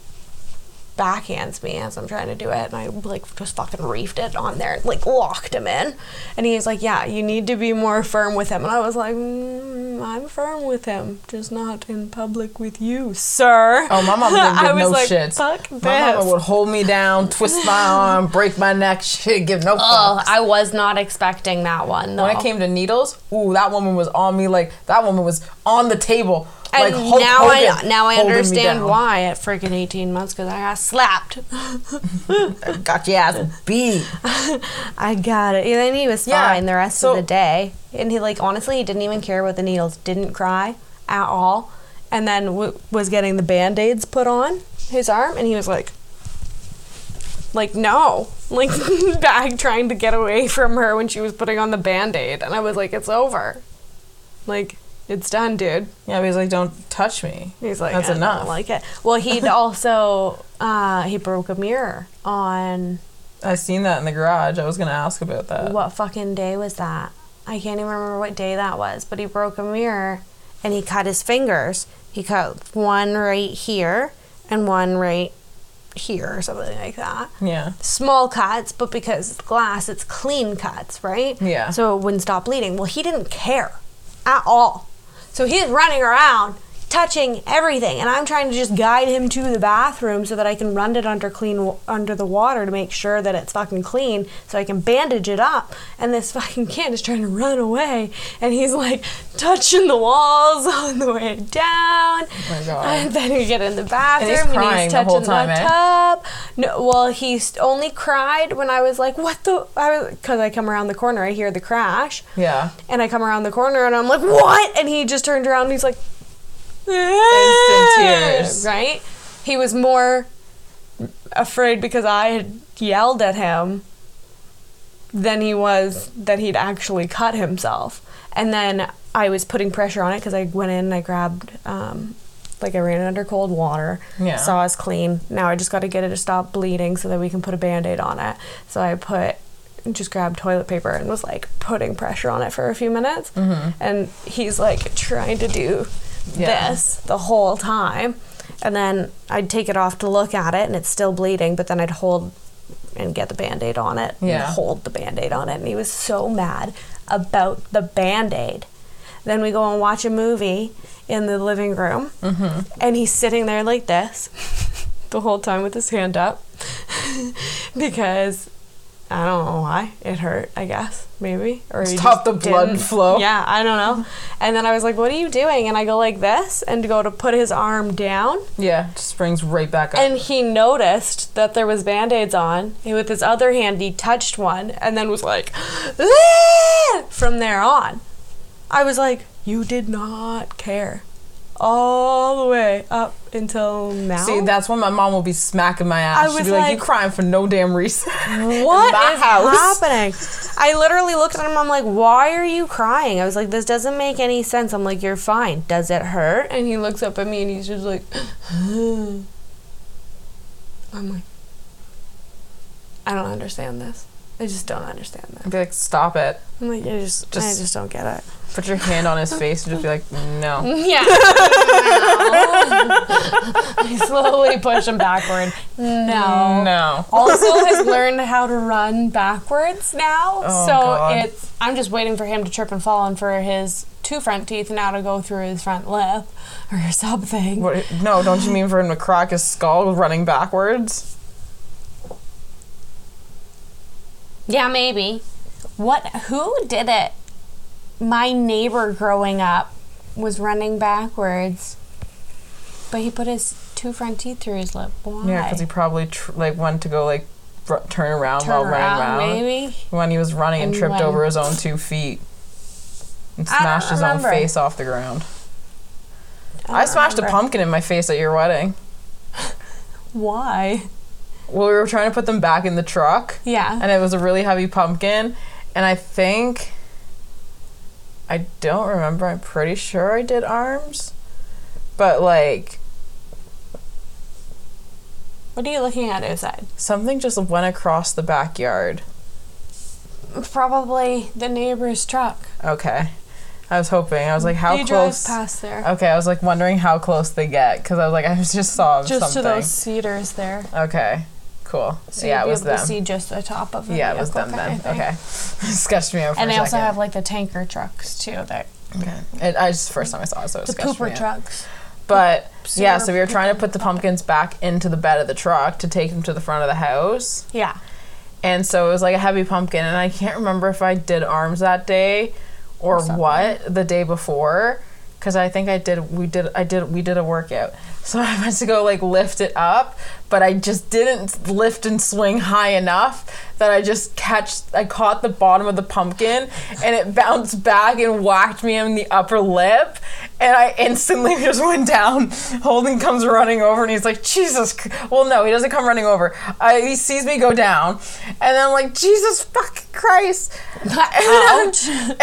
Speaker 2: backhands me as I'm trying to do it, and I like just fucking reefed it on there, and, like locked him in. And he's like, "Yeah, you need to be more firm with him." And I was like, mm, "I'm firm with him, just not in public with you, sir."
Speaker 1: Oh, my mama didn't
Speaker 2: I
Speaker 1: give
Speaker 2: was
Speaker 1: no
Speaker 2: like,
Speaker 1: shits.
Speaker 2: Fuck
Speaker 1: My mama would hold me down, twist my arm, break my neck. She didn't give no
Speaker 2: Oh,
Speaker 1: fucks.
Speaker 2: I was not expecting that one though.
Speaker 1: when it came to needles, ooh, that woman was on me like that woman was on the table. Like
Speaker 2: and
Speaker 1: Hulk
Speaker 2: now
Speaker 1: Hogan
Speaker 2: I now I understand why at freaking 18 months because I got slapped.
Speaker 1: Got your ass beat.
Speaker 2: I got it. And then he was
Speaker 1: Yeah,
Speaker 2: fine the rest
Speaker 1: so-
Speaker 2: of the day. And he, like, honestly, he didn't even care about the needles, didn't cry at all. And then w- was getting the band aids put on his arm. And he was like, like, no. Like, back trying to get away from her when she was putting on the band aid. And I was like, it's over. Like, it's done, dude.
Speaker 1: Yeah, but he's like, don't touch me.
Speaker 2: He's like,
Speaker 1: That's
Speaker 2: I
Speaker 1: enough.
Speaker 2: Don't like it. Well, he'd also uh, he broke a mirror on
Speaker 1: I seen that in the garage. I was gonna ask about that.
Speaker 2: what fucking day was that? I can't even remember what day that was, but he broke a mirror and he cut his fingers. He cut one right here and one right here or something like that.
Speaker 1: Yeah.
Speaker 2: Small cuts, but because it's glass, it's clean cuts, right?
Speaker 1: Yeah.
Speaker 2: So it wouldn't stop bleeding. Well, he didn't care at all. So he's running around touching everything and I'm trying to just guide him to the bathroom so that I can run it under clean under the water to make sure that it's fucking clean so I can bandage it up and this fucking kid is trying to run away and he's like touching the walls on the way down
Speaker 1: Oh my God.
Speaker 2: and then we get in the bathroom
Speaker 1: he's
Speaker 2: and
Speaker 1: crying
Speaker 2: he's
Speaker 1: the whole
Speaker 2: touching
Speaker 1: time,
Speaker 2: the
Speaker 1: eh?
Speaker 2: tub no well he only cried when I was like what the I was because I come around the corner I hear the crash
Speaker 1: Yeah.
Speaker 2: and I come around the corner and I'm like, what? And he just turned around and he's like,
Speaker 1: Instant tears.
Speaker 2: Right? He was more afraid because I had yelled at him than he was that he'd actually cut himself. And then I was putting pressure on it because I went in and I grabbed, um, like I ran it under cold water,
Speaker 1: Yeah.
Speaker 2: saw it's clean. Now I just got to get it to stop bleeding so that we can put a band aid on it. So I put, just grabbed toilet paper and was like putting pressure on it for a few minutes. And he's like trying to do
Speaker 1: Yeah.
Speaker 2: this the whole time. And then I'd take it off to look at it and it's still bleeding, but then I'd hold and get the band aid on it
Speaker 1: Yeah.
Speaker 2: and hold the band aid on it. And he was so mad about the band aid. Then we go and watch a movie in the living room, mm-hmm. and he's sitting there like this the whole time with his hand up because I don't know why it hurt. I guess maybe or
Speaker 1: Stop the blood flow.
Speaker 2: Yeah, I don't know. And then I was like, "What are you doing?" And I go like this and go to put his arm down,
Speaker 1: Yeah. Just springs right back up.
Speaker 2: and he noticed that there was band-aids on. And with his other hand, he touched one and then was like, "Ah!" from there on. I was like, "You did not care." All the way up until now.
Speaker 1: See, that's when my mom will be smacking my ass.
Speaker 2: I
Speaker 1: She'd
Speaker 2: was
Speaker 1: be like,
Speaker 2: like-
Speaker 1: "You crying for no damn reason."
Speaker 2: What is
Speaker 1: house.
Speaker 2: happening? I literally looked at him. I'm like, why are you crying? I was like, this doesn't make any sense. I'm like, you're fine. Does it hurt? And he looks up at me and he's just like, I'm like, I don't understand this. I just don't understand that.
Speaker 1: I'd
Speaker 2: that.
Speaker 1: be like, "Stop it."
Speaker 2: I'm like, I just, Just- I
Speaker 1: Just-
Speaker 2: just don't get it.
Speaker 1: Put your hand on his face and just be like, "No."
Speaker 2: Yeah. I slowly push him backward. No.
Speaker 1: No.
Speaker 2: also has learned how to run backwards now.
Speaker 1: Oh,
Speaker 2: so
Speaker 1: God.
Speaker 2: it's I'm just waiting for him to trip and fall and for his two front teeth now to go through his front lip or something.
Speaker 1: What, no, don't you mean for him to crack his skull running backwards?
Speaker 2: Yeah, maybe. What? Who did it? My neighbor growing up was running backwards, but he put his two front teeth through his lip. Why?
Speaker 1: Yeah, because he probably tr- like went to go like r- turn around
Speaker 2: Turn
Speaker 1: while
Speaker 2: around,
Speaker 1: running around.
Speaker 2: maybe.
Speaker 1: When he was running and
Speaker 2: And
Speaker 1: tripped
Speaker 2: when-
Speaker 1: over his own two feet and smashed his own face off the ground. I,
Speaker 2: don't
Speaker 1: smashed a pumpkin in my face at your wedding.
Speaker 2: Why?
Speaker 1: Well, we were trying to put them back in the truck.
Speaker 2: Yeah.
Speaker 1: and it was a really heavy pumpkin and i think i don't remember i'm pretty sure i did arms but like
Speaker 2: what are you looking at outside?
Speaker 1: something just went across the backyard
Speaker 2: Probably the neighbor's truck.
Speaker 1: okay i was hoping i was like how
Speaker 2: he
Speaker 1: close
Speaker 2: drives past there.
Speaker 1: okay i was like wondering how close they get because i was like i just saw
Speaker 2: just
Speaker 1: something
Speaker 2: to those cedars there.
Speaker 1: okay cool
Speaker 2: So
Speaker 1: yeah it was them
Speaker 2: see just the top of the
Speaker 1: yeah it was them then okay sketched me out for
Speaker 2: And they also have like the tanker trucks too. That
Speaker 1: okay and i just first time i saw it so it
Speaker 2: the pooper trucks.
Speaker 1: But yeah, so we were trying to put the pumpkins back into the bed of the truck to take them to the front of the house.
Speaker 2: Yeah.
Speaker 1: And so it was like a heavy pumpkin, and I can't remember if I did arms that day or
Speaker 2: Or something.
Speaker 1: what the day before, because I think I did. We did. I did. We did a workout, so I went to go like lift it up, but I just didn't lift and swing high enough that I just catch. I caught the bottom of the pumpkin, and it bounced back and whacked me in the upper lip, and I instantly just went down. Holden comes running over, and he's like, "Jesus!" Well, no, he doesn't come running over. I, he sees me go down, and then I'm like, "Jesus fucking Christ!"
Speaker 2: Ouch.
Speaker 1: and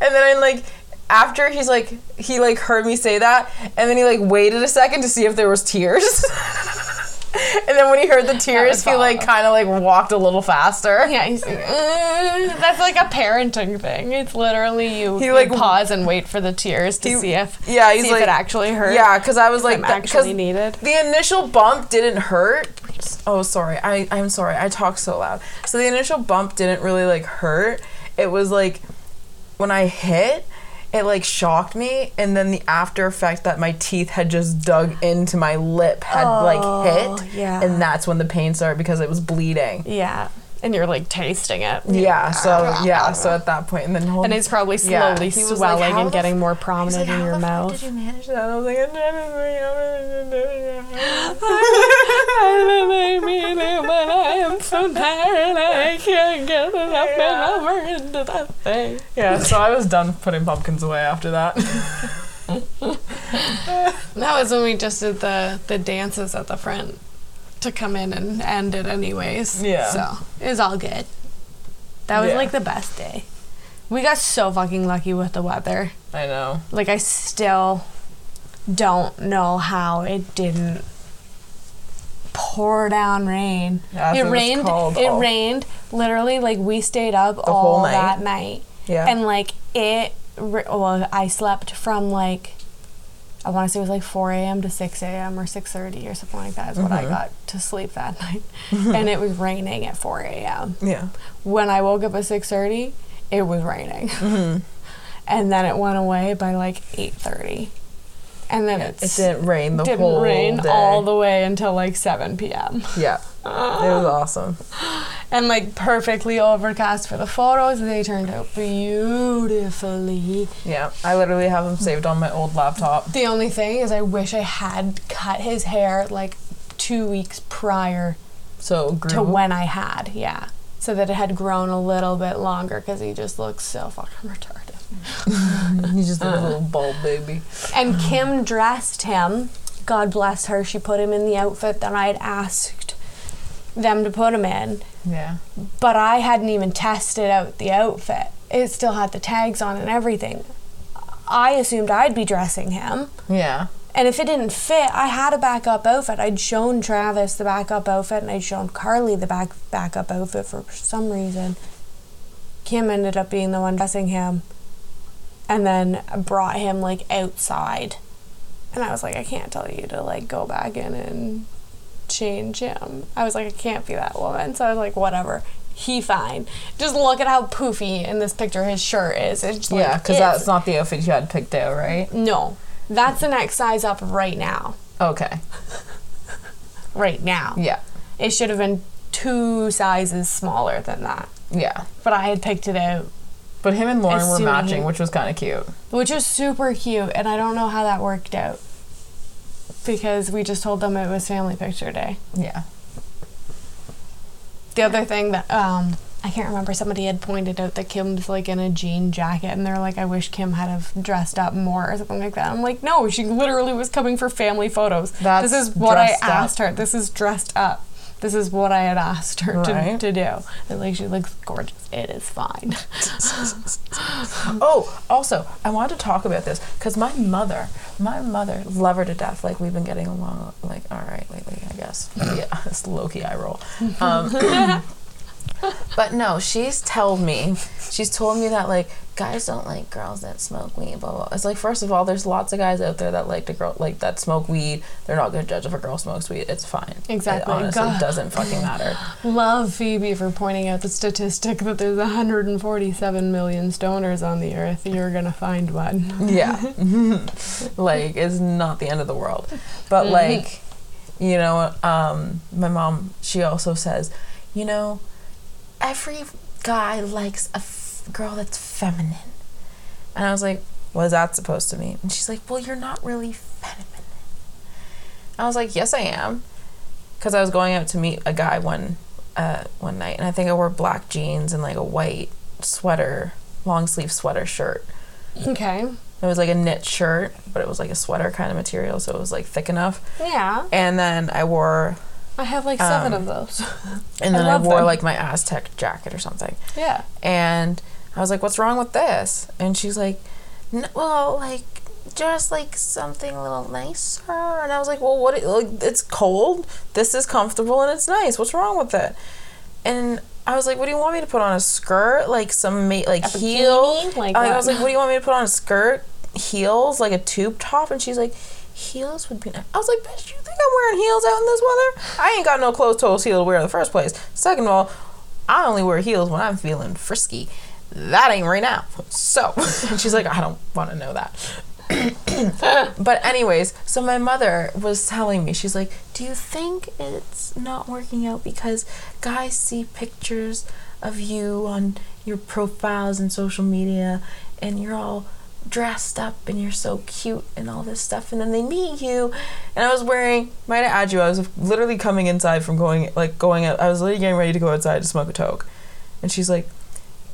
Speaker 1: then I'm like after he's like he like heard me say that and then he like waited a second to see if there was tears. And then when he heard the tears he like kind of like walked a little faster.
Speaker 2: Yeah, he's like, "Uh," that's like a parenting thing. It's literally you,
Speaker 1: He, like,
Speaker 2: pause and wait for the tears to
Speaker 1: he-
Speaker 2: see if
Speaker 1: yeah, he's like-
Speaker 2: it actually hurt.
Speaker 1: yeah because i was like that-
Speaker 2: actually needed.
Speaker 1: the initial bump didn't hurt. Oh sorry. I i'm sorry. I talk so loud. So the initial bump didn't really like hurt. It was like when i hit it like shocked me and then the after effect that my teeth had just dug into my lip had like
Speaker 2: Oh,
Speaker 1: hit
Speaker 2: yeah.
Speaker 1: and that's when the pain started because it was bleeding
Speaker 2: Yeah. And you're like tasting it.
Speaker 1: yeah so yeah so at that point and then whole,
Speaker 2: And it's probably
Speaker 1: Yeah,
Speaker 2: slowly
Speaker 1: was like,
Speaker 2: swelling and getting more prominent
Speaker 1: like,
Speaker 2: in your mouth.
Speaker 1: did you manage that? I was like,
Speaker 2: I am so tired I can't get it up and over into that thing.
Speaker 1: yeah. So I was done putting pumpkins away after that.
Speaker 2: That was when we just did the, the dances at the front to come in and end it anyways.
Speaker 1: Yeah.
Speaker 2: So it was all good. That was
Speaker 1: Yeah.
Speaker 2: like the best day. We got so fucking lucky with the weather.
Speaker 1: I know.
Speaker 2: Like I still don't know how it didn't pour down rain. It
Speaker 1: it's
Speaker 2: rained.
Speaker 1: called.
Speaker 2: It
Speaker 1: Oh.
Speaker 2: rained literally like we stayed up all
Speaker 1: whole night?
Speaker 2: that night.
Speaker 1: Yeah.
Speaker 2: And like it, well, I slept from like, I want to say it was like 4 a.m. to 6 a.m. or 6:30 or something like that is what I
Speaker 1: Mm-hmm.
Speaker 2: got to sleep that night. and it was raining at 4 a.m.
Speaker 1: yeah.
Speaker 2: When I woke up at 6:30, it was raining.
Speaker 1: Mm-hmm.
Speaker 2: and then it went away by like 8:30. And then
Speaker 1: It
Speaker 2: it's,
Speaker 1: didn't rain the
Speaker 2: didn't
Speaker 1: whole
Speaker 2: rain
Speaker 1: day.
Speaker 2: all the way until like 7 p.m.
Speaker 1: yeah. It was awesome.
Speaker 2: And like perfectly overcast for the photos. They turned out beautifully.
Speaker 1: Yeah. I literally have them saved on my old laptop.
Speaker 2: The only thing is, I wish I had cut his hair like two weeks prior
Speaker 1: So grew.
Speaker 2: to when I had, yeah, so that it had grown a little bit longer because he just looks so fucking retarded.
Speaker 1: He's just a little bald baby.
Speaker 2: And Kim dressed him. God bless her. She put him in the outfit that I had asked them to put him in.
Speaker 1: Yeah.
Speaker 2: but I hadn't even tested out the outfit. It still had the tags on and everything. I assumed I'd be dressing him.
Speaker 1: Yeah.
Speaker 2: And if it didn't fit, I had a backup outfit. I'd shown Travis the backup outfit and I'd shown Carly the back backup outfit for some reason. Kim ended up being the one dressing him and then brought him like outside. And I was like, I can't tell you to like go back in and change him. I was like, I can't be that woman. So I was like, whatever. He fine. Just look at how poofy in this picture his shirt is. It's like,
Speaker 1: yeah, because that's not the outfit you had picked out, right?
Speaker 2: no. That's the next size up right now.
Speaker 1: Okay.
Speaker 2: Right now.
Speaker 1: Yeah.
Speaker 2: It should have been two sizes smaller than that.
Speaker 1: Yeah.
Speaker 2: But I had picked it out,
Speaker 1: But him and Lauren were matching,
Speaker 2: he-
Speaker 1: which was kind of cute.
Speaker 2: which was super cute, and I don't know how that worked out. Because we just told them it was family picture day.
Speaker 1: Yeah.
Speaker 2: The other thing that um I can't remember somebody had pointed out that Kim's like in a jean jacket and they're like I wish Kim had have dressed up more or something like that. I'm like no, she literally was coming for family photos.
Speaker 1: That's
Speaker 2: this is what I
Speaker 1: dressed up.
Speaker 2: asked her. This is dressed up. This is what I had asked her
Speaker 1: Right.
Speaker 2: to, to do. And like she looks gorgeous. It is fine.
Speaker 1: Oh, also, I wanted to talk about this because my mother, my mother, love her to death. Like we've been getting along, like all right lately, I guess. yeah, it's low key eye roll. Um, but no, she's told me, she's told me that like guys don't like girls that smoke weed. Blah blah. It's like first of all, there's lots of guys out there that like to girl like that smoke weed. They're not gonna judge if a girl smokes weed. It's fine.
Speaker 2: Exactly.
Speaker 1: It honestly
Speaker 2: God.
Speaker 1: doesn't fucking matter.
Speaker 2: Love Phoebe for pointing out the statistic that there's 147 million stoners on the earth. You're gonna find one.
Speaker 1: Yeah. like it's not the end of the world. But like, you know, um, my mom, she also says, you know, every guy likes a f- girl that's feminine. And I was like, what is that supposed to mean? And she's like, well, you're not really feminine. I was like, yes, I am. Because I was going out to meet a guy one uh, one night, and I think I wore black jeans and like a white sweater, long sleeve sweater shirt.
Speaker 2: Okay.
Speaker 1: It was like a knit shirt, but it was like a sweater kind of material, so it was like thick enough.
Speaker 2: Yeah.
Speaker 1: And then I wore,
Speaker 2: I have like seven
Speaker 1: Um,
Speaker 2: of those.
Speaker 1: and then I,
Speaker 2: love
Speaker 1: wore
Speaker 2: them.
Speaker 1: like my Aztec jacket or something.
Speaker 2: yeah.
Speaker 1: And I was like, "What's wrong with this?" And she's like, "N- "Well, like just like something a little nicer." And I was like, "Well, what? It, like, it's cold. This is comfortable and it's nice. What's wrong with it?" And I was like, "What do you want me to put on a skirt? Like some ma- like
Speaker 2: A
Speaker 1: heel?
Speaker 2: bikini? Like
Speaker 1: I
Speaker 2: what?
Speaker 1: was like, "What do you want me to put on a skirt? Heels? Like a tube top?" And she's like. Heels would be nice. I was like, bitch, you think I'm wearing heels out in this weather? I ain't got no closed toes heel to wear in the first place. Second of all, I only wear heels when I'm feeling frisky. That ain't right now. So, and she's like, I don't want to know that. but anyways, so my mother was telling me, she's like, "Do you think it's not working out because guys see pictures of you on your profiles and social media and you're all dressed up and you're so cute and all this stuff. And then they meet you and I was wearing might I add you I was literally coming inside from going like going out I was literally getting ready to go outside to smoke a toke. And she's like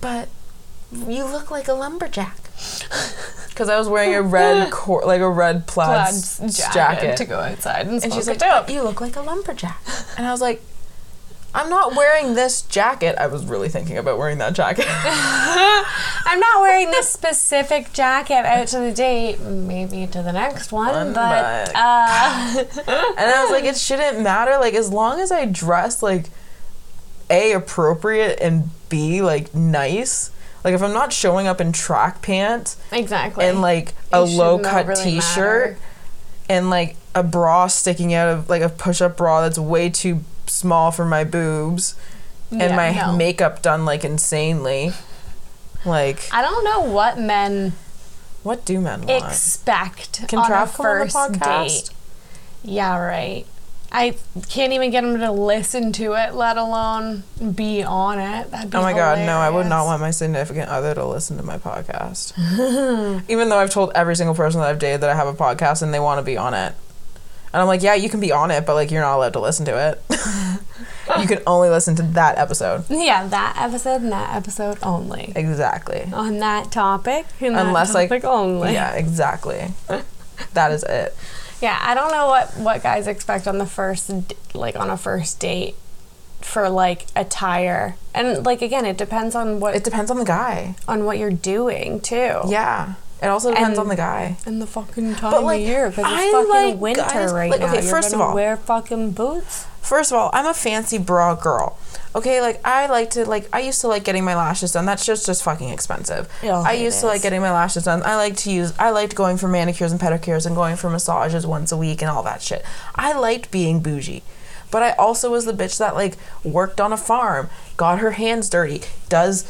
Speaker 1: but you look like a lumberjack. Because I was wearing a red cor- like a red plaid,
Speaker 2: Plaid jacket,
Speaker 1: jacket,
Speaker 2: to go outside and,
Speaker 1: and she's
Speaker 2: a
Speaker 1: like
Speaker 2: dope.
Speaker 1: "But you look like a lumberjack. And I was like I'm not wearing this jacket I was really thinking about wearing that jacket
Speaker 2: I'm not wearing this specific jacket out to the date, maybe to the next one,
Speaker 1: One,
Speaker 2: but, uh,
Speaker 1: And I was like, it shouldn't matter. Like, as long as I dress like A, appropriate, and B, like nice. Like, if I'm not showing up in track pants
Speaker 2: exactly.
Speaker 1: and like a low cut
Speaker 2: really
Speaker 1: t shirt and like a bra sticking out of like a push up bra that's way too small for my boobs and
Speaker 2: Yeah,
Speaker 1: my
Speaker 2: no.
Speaker 1: makeup done like insanely. Like,
Speaker 2: I don't know what men
Speaker 1: what do men want?
Speaker 2: expect
Speaker 1: Can
Speaker 2: on a
Speaker 1: Trav come on the
Speaker 2: first
Speaker 1: podcast?
Speaker 2: date. Yeah, right. I can't even get him to listen to it, let alone be on it. That'd be
Speaker 1: Oh my god, no, I would not want my significant other to listen to my podcast. Even though I've told every single person that I've dated that I have a podcast and they want to be on it. And I'm like, yeah, you can be on it, but like you're not allowed to listen to it. you can only listen to that episode.
Speaker 2: Yeah, that episode and that episode only.
Speaker 1: Exactly.
Speaker 2: On that topic
Speaker 1: Unless
Speaker 2: that
Speaker 1: like
Speaker 2: topic only.
Speaker 1: Yeah, exactly. that is it.
Speaker 2: Yeah, I don't know what what guys expect on the first like on a first date for like attire. And like again, it depends on what
Speaker 1: It depends on the guy.
Speaker 2: on what you're doing too.
Speaker 1: Yeah. It also depends
Speaker 2: And-
Speaker 1: on the guy.
Speaker 2: And the fucking time
Speaker 1: But, like,
Speaker 2: of year because
Speaker 1: I
Speaker 2: it's fucking
Speaker 1: like
Speaker 2: winter
Speaker 1: guys-
Speaker 2: right
Speaker 1: like,
Speaker 2: now.
Speaker 1: okay,
Speaker 2: You're
Speaker 1: first of all-
Speaker 2: wear fucking boots.
Speaker 1: First of all, I'm a fancy bra girl. Okay, like I like to like I used to like getting my lashes done. That's just just fucking expensive.
Speaker 2: Yeah,
Speaker 1: I used to like getting my lashes done. I like to use I liked going for manicures and pedicures and going for massages once a week and all that shit. I liked being bougie. But I also was the bitch that like worked on a farm, got her hands dirty, does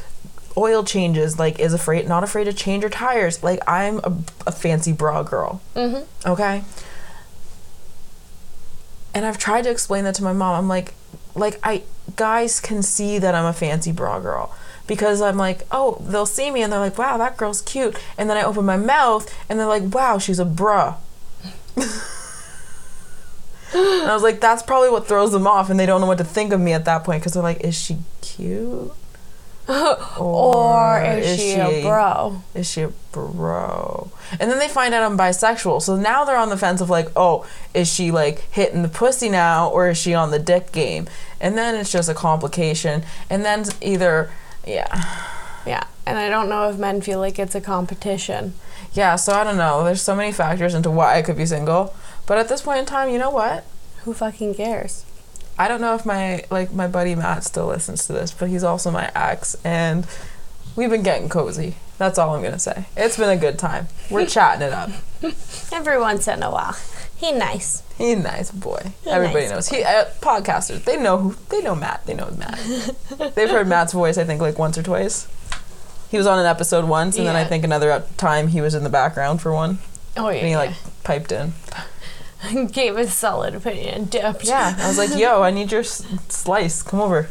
Speaker 1: oil changes, like is afraid not afraid to change her tires. Like I'm a, a fancy bra girl. Mm-hmm. Okay. And I've tried to explain that to my mom. I'm like, like I guys can see that I'm a fancy bra girl because I'm like, oh, they'll see me and they're like, wow, that girl's cute, and then I open my mouth and they're like, wow, she's a bra. and I was like, that's probably what throws them off, and they don't know what to think of me at that point because they're like, is she cute?
Speaker 2: or is, she, a bro?
Speaker 1: Is she a bro? And then they find out I'm bisexual. So now they're on the fence of like, oh, is she like hitting the pussy now or is she on the dick game? And then it's just a complication. And then either, yeah.
Speaker 2: Yeah, and I don't know if men feel like it's a competition.
Speaker 1: Yeah, so I don't know. There's so many factors into why I could be single. But at this point in time, you know what?
Speaker 2: Who fucking cares?
Speaker 1: I don't know if my like my buddy Matt still listens to this, but he's also my ex and we've been getting cozy. That's all I'm gonna say. It's been a good time. We're chatting it up.
Speaker 2: Every once in a while. He nice.
Speaker 1: He's a nice boy. Everybody
Speaker 2: nice
Speaker 1: knows. He uh, podcasters. They know who. They know Matt. They know Matt. They've heard Matt's voice. I think like once or twice. He was on an episode once, and then I think another time he was in the background for one,
Speaker 2: Oh yeah.
Speaker 1: and he like piped in.
Speaker 2: gave a solid opinion. Dipped.
Speaker 1: Yeah, I was like, "Yo, I need your s- slice. Come over."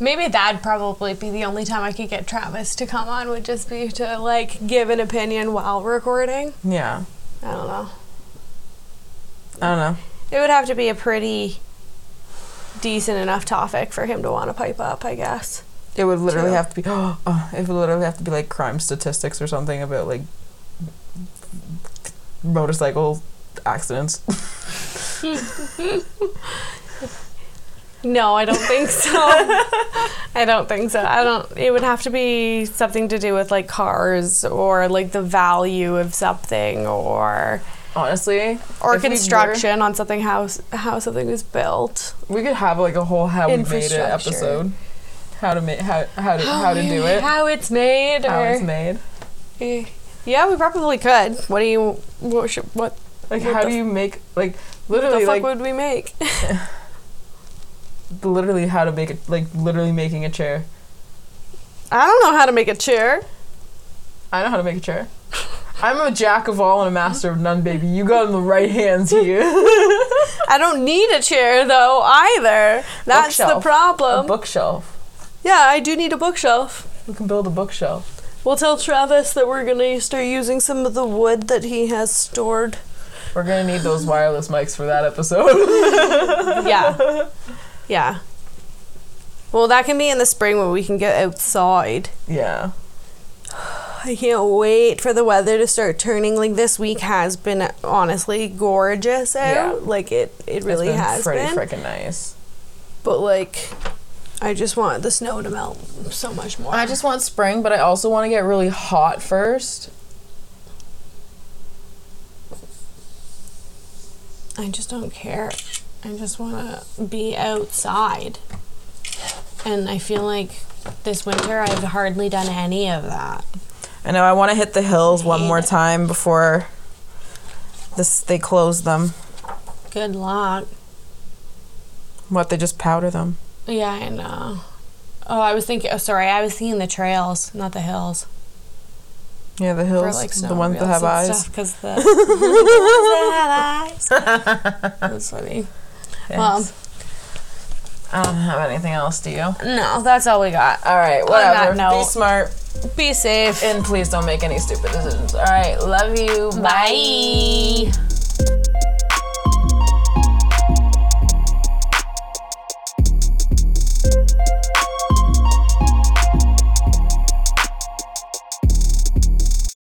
Speaker 2: Maybe that'd probably be the only time I could get Travis to come on would just be to like give an opinion while recording.
Speaker 1: Yeah,
Speaker 2: I don't know.
Speaker 1: I don't know.
Speaker 2: It would have to be a pretty decent enough topic for him to want to pipe up, I guess.
Speaker 1: It would literally
Speaker 2: True.
Speaker 1: have to be. Oh, it would literally have to be like crime statistics or something about like motorcycle accidents.
Speaker 2: No, I don't think so. I don't think so. I don't. It would have to be something to do with like cars or like the value of something or
Speaker 1: Honestly,
Speaker 2: or
Speaker 1: if we were-
Speaker 2: construction on something how how something was built.
Speaker 1: We could have like a whole how we made it episode. How to make how how to how to do it.
Speaker 2: How it's made.
Speaker 1: How
Speaker 2: or,
Speaker 1: it's made.
Speaker 2: Eh, Yeah, we probably could. What do you? What? Should, what
Speaker 1: Like
Speaker 2: What
Speaker 1: how do you make like
Speaker 2: the
Speaker 1: literally
Speaker 2: fuck
Speaker 1: like
Speaker 2: would we make?
Speaker 1: literally how to make it like literally making a chair.
Speaker 2: I don't know how to make a chair.
Speaker 1: I know how to make a chair. I'm a jack of all and a master of none, baby. You got in the right hands here.
Speaker 2: I don't need a chair though either. That's the
Speaker 1: Bookshelf. a bookshelf.
Speaker 2: yeah, I do need a bookshelf.
Speaker 1: We can build a bookshelf.
Speaker 2: We'll tell Travis that we're gonna start using some of the wood that he has stored.
Speaker 1: We're gonna need those wireless mics for that episode.
Speaker 2: yeah. Yeah. Well, that can be in the spring when we can get outside.
Speaker 1: yeah.
Speaker 2: I can't wait for the weather to start turning. Like this week has been honestly gorgeous out.
Speaker 1: Yeah.
Speaker 2: Like it, it really
Speaker 1: it's been
Speaker 2: has
Speaker 1: pretty
Speaker 2: been.
Speaker 1: freaking nice.
Speaker 2: But like, I just want the snow to melt so much more.
Speaker 1: I just want spring, but I also want to get really hot first.
Speaker 2: I just don't care. I just want to be outside. And I feel like this winter I've hardly done any of that.
Speaker 1: I know I want to hit the hills one more
Speaker 2: it.
Speaker 1: time before this they close them.
Speaker 2: Good luck.
Speaker 1: What they just powder them.
Speaker 2: Yeah, I know. Oh, I was thinking. Oh, sorry, I was thinking the trails, not the hills.
Speaker 1: Yeah, the hills,
Speaker 2: like
Speaker 1: the ones that have eyes.
Speaker 2: Because the, the ones that have eyes. That's funny.
Speaker 1: Yes. Um, I don't have anything else. Do you?
Speaker 2: No, that's all we got.
Speaker 1: right,
Speaker 2: that
Speaker 1: whatever. Be smart
Speaker 2: Be safe.
Speaker 1: and please don't make any stupid decisions. All right, love you.
Speaker 2: Bye.